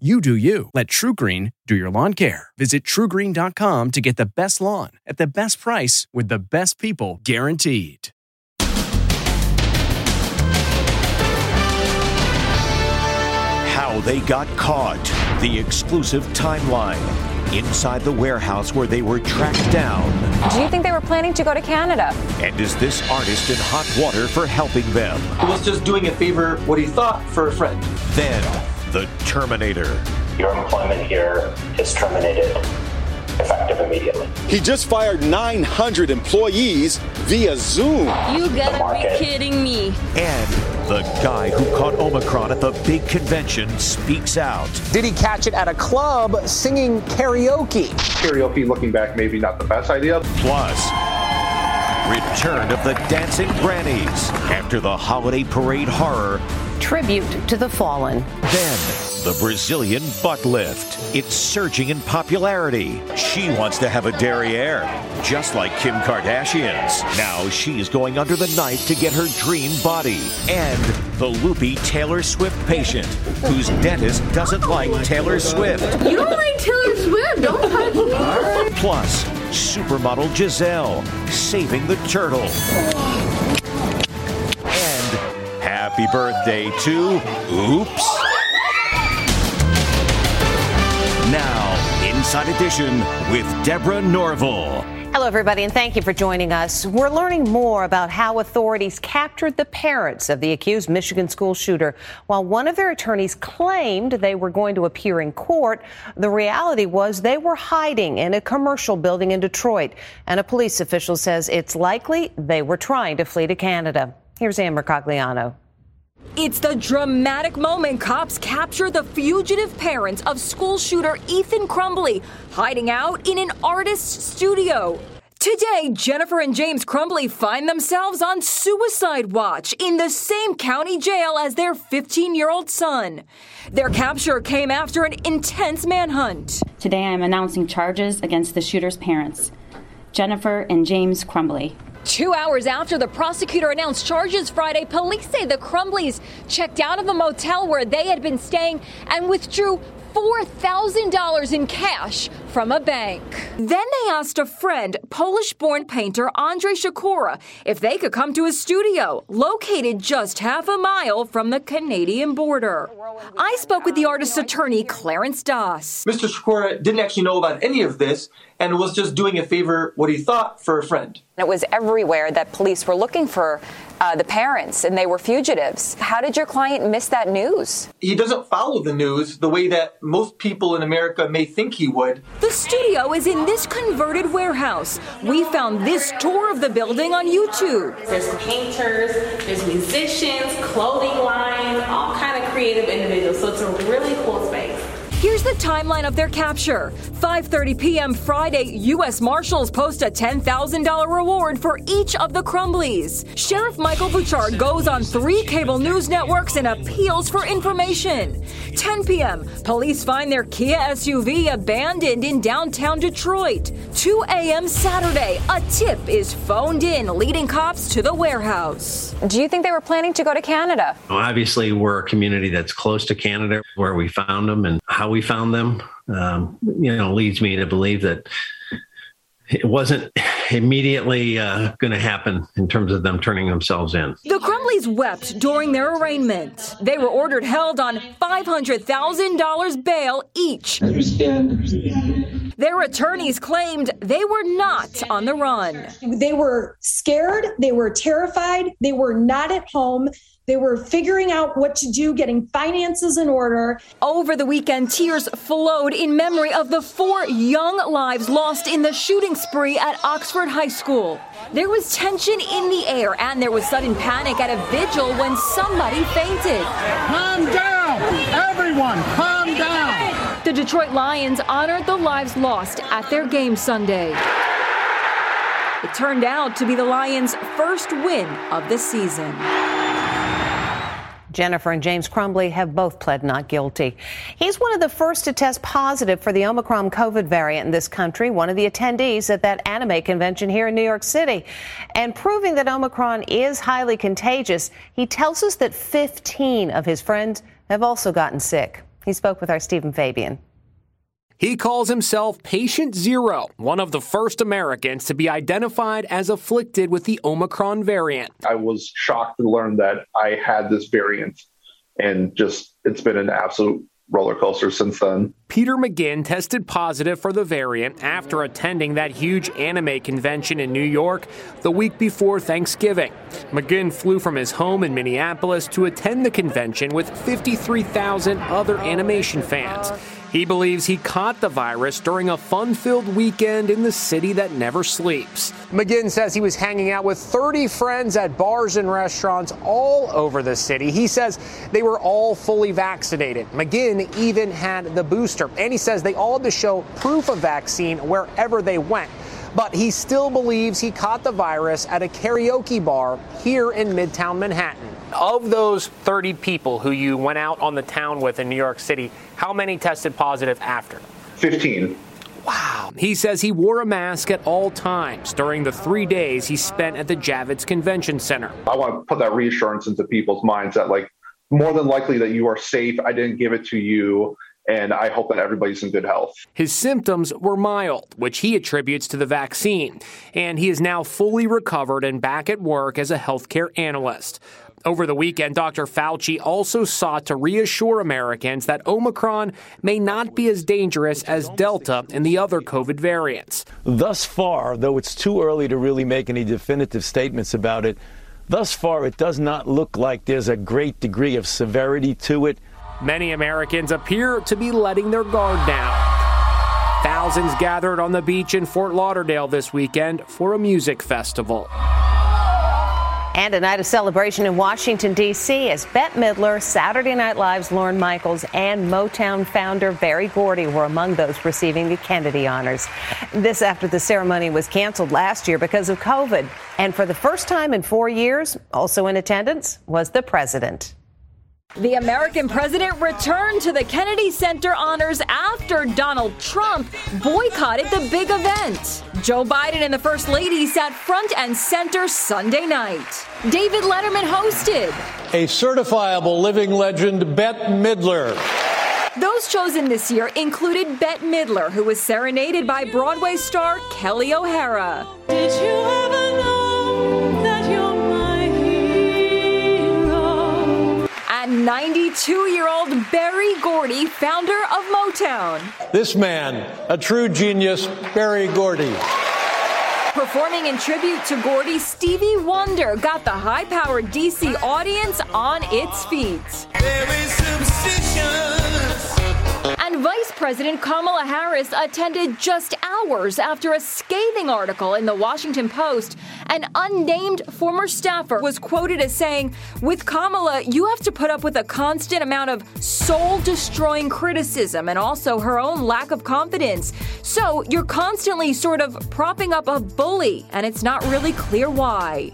You do you. Let TruGreen do your lawn care. Visit trugreen.com to get the best lawn at the best price with the best people guaranteed. How they got caught. The exclusive timeline. Inside the warehouse where they were tracked down. Do you think they were planning to go to Canada? And is this artist in hot water for helping them? He was just doing a favor, what he thought, for a friend. Then, the Terminator. Your employment here is terminated effective immediately. He just fired 900 employees via Zoom. You gotta be kidding me. And the guy who caught Omicron at the big convention speaks out. Did he catch it at a club singing karaoke? Karaoke, looking back, maybe not the best idea. Plus, return of the dancing grannies after the holiday parade horror. Tribute to the fallen. Then, the Brazilian butt lift. It's surging in popularity. She wants to have a derriere, just like Kim Kardashian's. Now she's going under the knife to get her dream body. And the loopy Taylor Swift patient, whose dentist doesn't like Taylor Swift. You don't like Taylor Swift? Don't touch me. Plus, supermodel Gisele saving the turtle. Happy birthday to Oops. Now, Inside Edition with Deborah Norville. Hello, everybody, and thank you for joining us. We're learning more about how authorities captured the parents of the accused Michigan school shooter. While one of their attorneys claimed they were going to appear in court, the reality was they were hiding in a commercial building in Detroit. And a police official says it's likely they were trying to flee to Canada. Here's Ann Mercogliano. It's the dramatic moment cops capture the fugitive parents of school shooter Ethan Crumbley hiding out in an artist's studio. Today, Jennifer and James Crumbley find themselves on suicide watch in the same county jail as their 15 year old son. Their capture came after an intense manhunt. Today, I am announcing charges against the shooter's parents, Jennifer and James Crumbley. Two hours after the prosecutor announced charges Friday, police say the Crumbleys checked out of a motel where they had been staying and withdrew $4,000 in cash from a bank. Then they asked a friend, Polish born painter Andrzej Sikora, if they could come to his studio, located just half a mile from the Canadian border. I spoke with the artist's attorney, Clarence Dass. Mr. Sikora didn't actually know about any of this and was just doing a favor, what he thought, for a friend. It was everywhere that police were looking for uh, the parents and they were fugitives. How did your client miss that news? He doesn't follow the news the way that most people in America may think he would. The studio is in this converted warehouse. We found this tour of the building on YouTube. There's painters, there's musicians, clothing lines, all kind of creative individuals. So it's a really cool space. Here's the timeline of their capture. 5:30 p.m. Friday, U.S. Marshals post a $10,000 reward for each of the Crumbleys. Sheriff Michael Bouchard goes on three cable news networks and appeals for information. 10 p.m. Police find their Kia SUV abandoned in downtown Detroit. 2 a.m. Saturday, a tip is phoned in, leading cops to the warehouse. Do you think they were planning to go to Canada? Obviously, we're a community that's close to Canada, where we found them and how we found them. Um, you know, leads me to believe that it wasn't immediately uh, going to happen in terms of them turning themselves in. The Crumbleys wept during their arraignment. They were ordered held on $500,000 bail each. Their attorneys claimed they were not on the run. They were scared, they were terrified, they were not at home. They were figuring out what to do, getting finances in order. Over the weekend, tears flowed in memory of the four young lives lost in the shooting spree at Oxford High School. There was tension in the air, and there was sudden panic at a vigil when somebody fainted. Calm down! Everyone, calm down! The Detroit Lions honored the lives lost at their game Sunday. It turned out to be the Lions' first win of the season. Jennifer and James Crumbley have both pled not guilty. He's one of the first to test positive for the Omicron COVID variant in this country, one of the attendees at that anime convention here in New York City. And proving that Omicron is highly contagious, he tells us that 15 of his friends have also gotten sick. He spoke with our Steven Fabian. He calls himself Patient Zero, one of the first Americans to be identified as afflicted with the Omicron variant. I was shocked to learn that I had this variant, and just it's been an absolute roller coaster since then. Peter McGinn tested positive for the variant after attending that huge anime convention in New York the week before Thanksgiving. McGinn flew from his home in Minneapolis to attend the convention with 53,000 other animation fans. He believes he caught the virus during a fun filled weekend in the city that never sleeps. McGinn says he was hanging out with 30 friends at bars and restaurants all over the city. He says they were all fully vaccinated. McGinn even had the booster, and he says they all had to show proof of vaccine wherever they went but he still believes he caught the virus at a karaoke bar here in Midtown Manhattan. Of those 30 people who you went out on the town with in New York City, how many tested positive after? 15. Wow. He says he wore a mask at all times during the three days he spent at the Javits Convention Center. I want to put that reassurance into people's minds that, like, more than likely that you are safe. I didn't give it to you and I hope that everybody's in good health. His symptoms were mild, which he attributes to the vaccine, and he is now fully recovered and back at work as a healthcare analyst. Over the weekend, Dr. Fauci also sought to reassure Americans that Omicron may not be as dangerous as Delta and the other COVID variants. Thus far, though it's too early to really make any definitive statements about it, thus far it does not look like there's a great degree of severity to it. Many Americans appear to be letting their guard down. Thousands gathered on the beach in Fort Lauderdale this weekend for a music festival. And a night of celebration in Washington, D.C. as Bette Midler, Saturday Night Live's Lorne Michaels, and Motown founder Berry Gordy were among those receiving the Kennedy honors. This after the ceremony was canceled last year because of COVID. And for the first time in four years, also in attendance was the president. The American president returned to the Kennedy Center honors after Donald Trump boycotted the big event. Joe Biden and the First Lady sat front and center Sunday night. David Letterman hosted. A certifiable living legend, Bette Midler. Those chosen this year included Bette Midler, who was serenaded by Broadway star Kelli O'Hara. 92 year old Berry Gordy, founder of Motown. This man, a true genius, Berry Gordy. Performing in tribute to Gordy, Stevie Wonder got the high powered DC audience on its feet. President Kamala Harris attended just hours after a scathing article in the Washington Post. An unnamed former staffer was quoted as saying, With Kamala, you have to put up with a constant amount of soul destroying criticism and also her own lack of confidence. So you're constantly sort of propping up a bully, and it's not really clear why.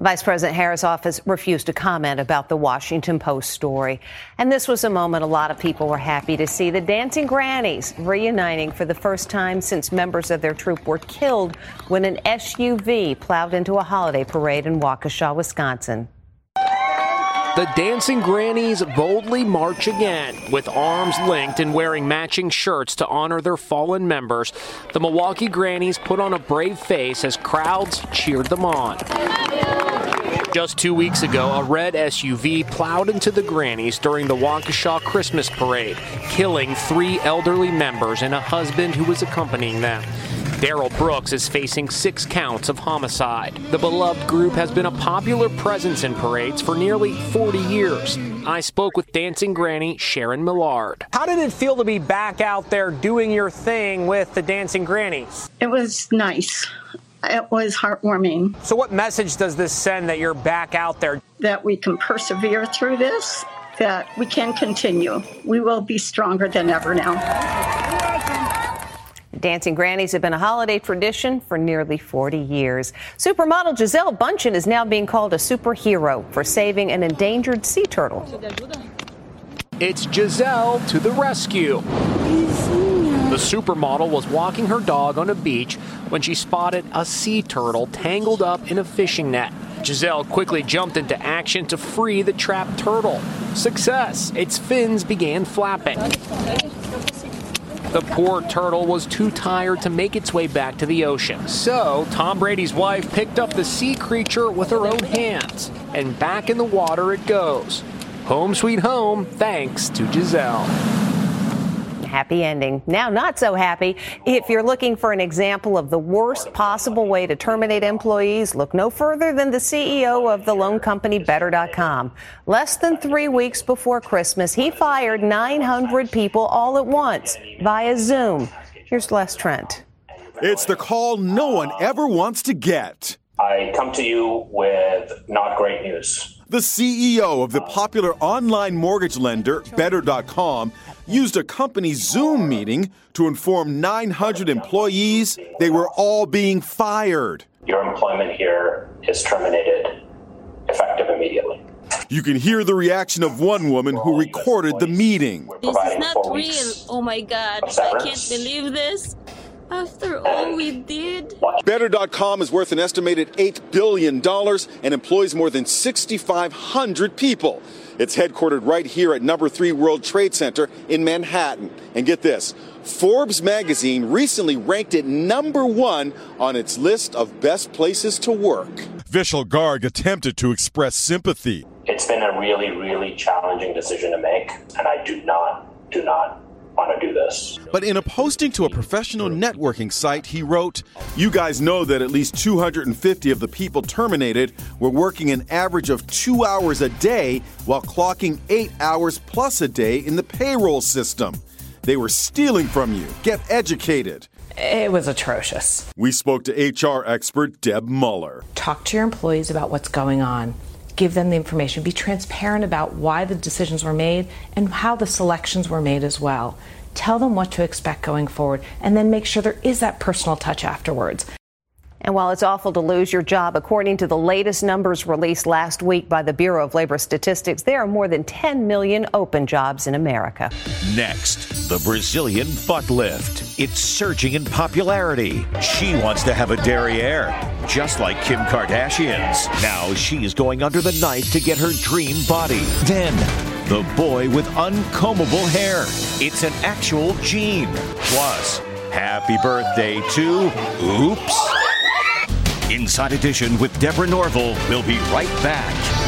Vice President Harris' office refused to comment about the Washington Post story. And this was a moment a lot of people were happy to see the Dancing Grannies reuniting for the first time since members of their troupe were killed when an SUV plowed into a holiday parade in Waukesha, Wisconsin. The Dancing Grannies boldly march again, with arms linked and wearing matching shirts to honor their fallen members. The Milwaukee Grannies put on a brave face as crowds cheered them on. Just two weeks ago, a red SUV plowed into the Grannies during the Waukesha Christmas parade, killing three elderly members and a husband who was accompanying them. Darrell Brooks is facing six counts of homicide. The beloved group has been a popular presence in parades for nearly 40 years. I spoke with dancing granny Sharon Millard. How did it feel to be back out there doing your thing with the dancing grannies? It was nice. It was heartwarming. So, what message does this send that you're back out there? That we can persevere through this, that we can continue. We will be stronger than ever now. Dancing grannies have been a holiday tradition for nearly 40 years. Supermodel Gisele Bündchen is now being called a superhero for saving an endangered sea turtle. It's Gisele to the rescue. The supermodel was walking her dog on a beach when she spotted a sea turtle tangled up in a fishing net. Gisele quickly jumped into action to free the trapped turtle. Success! Its fins began flapping. The poor turtle was too tired to make its way back to the ocean. So, Tom Brady's wife picked up the sea creature with her own hands, and back in the water it goes. Home sweet home, thanks to Gisele. Happy ending. Now, not so happy. If you're looking for an example of the worst possible way to terminate employees, look no further than the CEO of the loan company Better.com. Less than three weeks before Christmas, he fired 900 people all at once via Zoom. Here's Les Trent. It's the call no one ever wants to get. I come to you with not great news. The CEO of the popular online mortgage lender, Better.com, used a company Zoom meeting to inform 900 employees they were all being fired. Your employment here is terminated effective immediately. You can hear the reaction of one woman who recorded the meeting. This is not real. Oh my God. I can't believe this. After all we did. Better.com is worth an estimated $8 billion and employs more than 6,500 people. It's headquartered right here at number three World Trade Center in Manhattan. And get this Forbes magazine recently ranked it number one on its list of best places to work. Vishal Garg attempted to express sympathy. It's been a really, really challenging decision to make, and I do not, do not want to do this. But in a posting to a professional networking site, he wrote, You guys know that at least 250 of the people terminated were working an average of two hours a day while clocking eight hours plus a day in the payroll system. They were stealing from you. Get educated. It was atrocious. We spoke to HR expert Deb Muller. Talk to your employees about what's going on. Give them the information. Be transparent about why the decisions were made and how the selections were made as well. Tell them what to expect going forward, and then make sure there is that personal touch afterwards. And while it's awful to lose your job, according to the latest numbers released last week by the Bureau of Labor Statistics, there are more than 10 million open jobs in America. Next, the Brazilian butt lift. It's surging in popularity. She wants to have a derriere, just like Kim Kardashian's. Now she's going under the knife to get her dream body. Then, the boy with uncombable hair. It's an actual gene. Plus, happy birthday to Oops. Inside Edition with Deborah Norville. We'll be right back.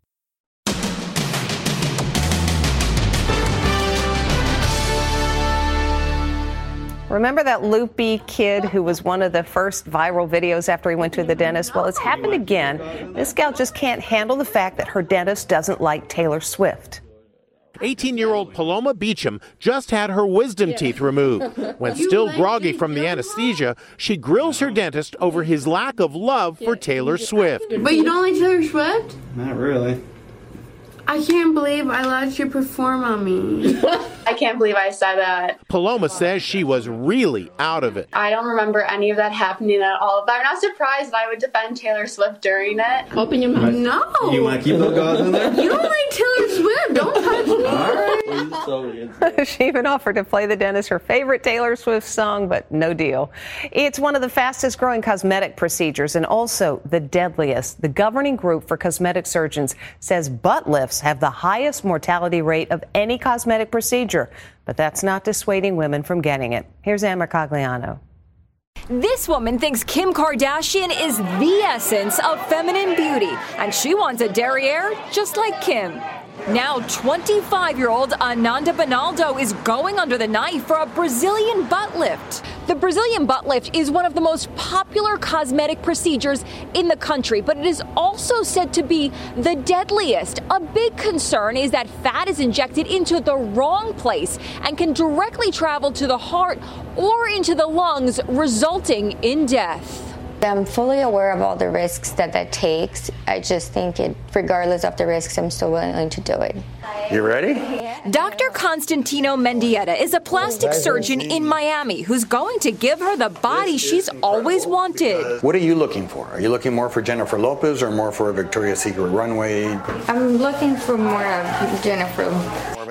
Remember that loopy kid who was one of the first viral videos after he went to the dentist? Well, it's happened again. This gal just can't handle the fact that her dentist doesn't like Taylor Swift. 18 year old Paloma Beecham just had her wisdom teeth removed. When still groggy from the anesthesia, she grills her dentist over his lack of love for Taylor Swift. But you don't like Taylor Swift? Not really. I can't believe I let you perform on me. I can't believe I said that. Paloma says she was really out of it. I don't remember any of that happening at all. But I'm not surprised that I would defend Taylor Swift during it. Open your mouth. No. You want to keep those gauze in there? You don't like Taylor Swift. Don't touch me. All right. she even offered to play the dentist her favorite Taylor Swift song, but no deal. It's one of the fastest growing cosmetic procedures and also the deadliest. The governing group for cosmetic surgeons says butt lifts have the highest mortality rate of any cosmetic procedure, but that's not dissuading women from getting it. Here's Ann Mercogliano. This woman thinks Kim Kardashian is the essence of feminine beauty, and she wants a derriere just like Kim. Now, 25 year old Ananda Bonaldo is going under the knife for a Brazilian butt lift. The Brazilian butt lift is one of the most popular cosmetic procedures in the country, but it is also said to be the deadliest. A big concern is that fat is injected into the wrong place and can directly travel to the heart or into the lungs, resulting in death. I'm fully aware of all the risks that that takes. I just think it, regardless of the risks, I'm still willing to do it. You ready? Dr. Constantino Mendieta is a plastic surgeon in Miami who's going to give her the body she's always wanted. What are you looking for? Are you looking more for Jennifer Lopez or more for a Victoria's Secret runway? I'm looking for more of Jennifer.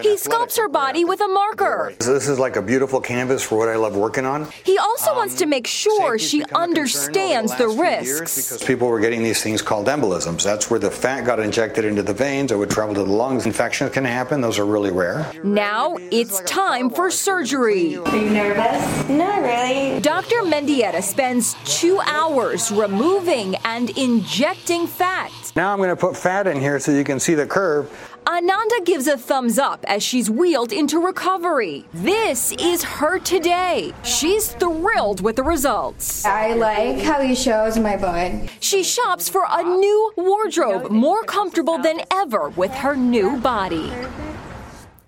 He sculpts her body with a marker. So this is like a beautiful canvas for what I love working on. He also wants to make um, sure she understands the risks. Because people were getting these things called embolisms. That's where the fat got injected into the veins. It would travel to the lungs. Infections can happen. Those are really rare. Now it's time for surgery. Are you nervous? Not really. Dr. Mendieta spends two hours removing and injecting fat. Now I'm going to put fat in here so you can see the curve. Ananda gives a thumbs up as she's wheeled into recovery. This is her today. She's thrilled with the results. I like how he shows my butt. She shops for a new wardrobe, more comfortable than ever with her new body.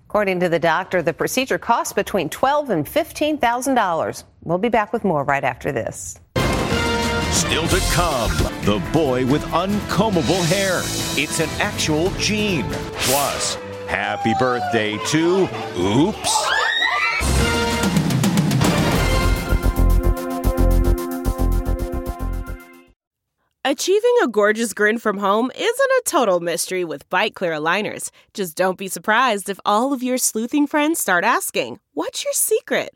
According to the doctor, the procedure costs between twelve and fifteen thousand dollars. We'll be back with more right after this. Still to come, the boy with uncombable hair. It's an actual gene. Plus, happy birthday to Oops. Achieving a gorgeous grin from home isn't a total mystery with Byte Clear aligners. Just don't be surprised if all of your sleuthing friends start asking, What's your secret?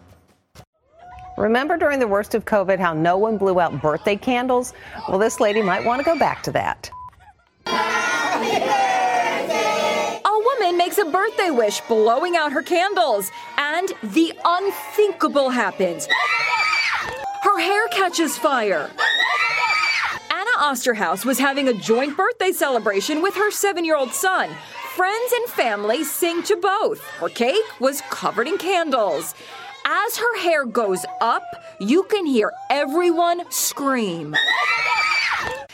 Remember during the worst of COVID how no one blew out birthday candles? Well, this lady might want to go back to that. A woman makes a birthday wish blowing out her candles, and the unthinkable happens. Her hair catches fire. Anna Osterhaus was having a joint birthday celebration with her seven year old son. friends and family sing to both. Her cake was covered in candles. As her hair goes up, you can hear everyone scream.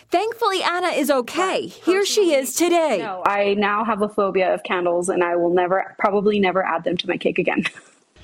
Thankfully, Anna is okay. Here she is today. No, I now have a phobia of candles and I will never, probably never add them to my cake again.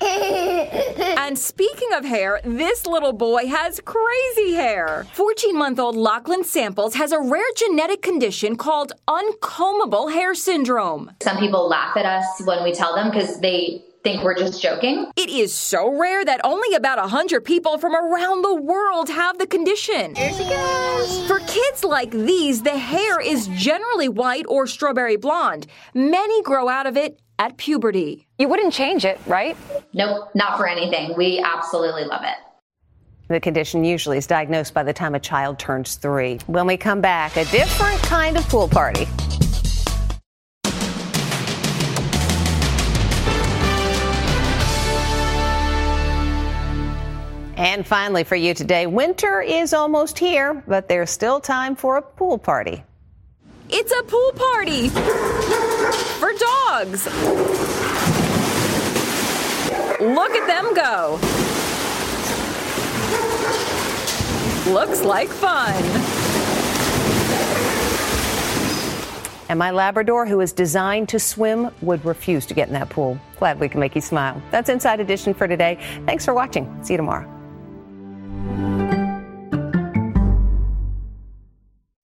and speaking of hair, this little boy has crazy hair. 14 month old Lachlan Samples has a rare genetic condition called uncombable hair syndrome. Some people laugh at us when we tell them because they think we're just joking. It is so rare that only about 100 people from around the world have the condition. Here she goes. For kids like these, the hair is generally white or strawberry blonde. Many grow out of it at puberty. You wouldn't change it, right? Nope, not for anything. We absolutely love it. The condition usually is diagnosed by the time a child turns three. When we come back, a different kind of pool party. And finally, for you today, winter is almost here, but there's still time for a pool party. It's a pool party for dogs. Look at them go. Looks like fun. And my Labrador, who is designed to swim, would refuse to get in that pool. Glad we can make you smile. That's Inside Edition for today. Thanks for watching. See you tomorrow.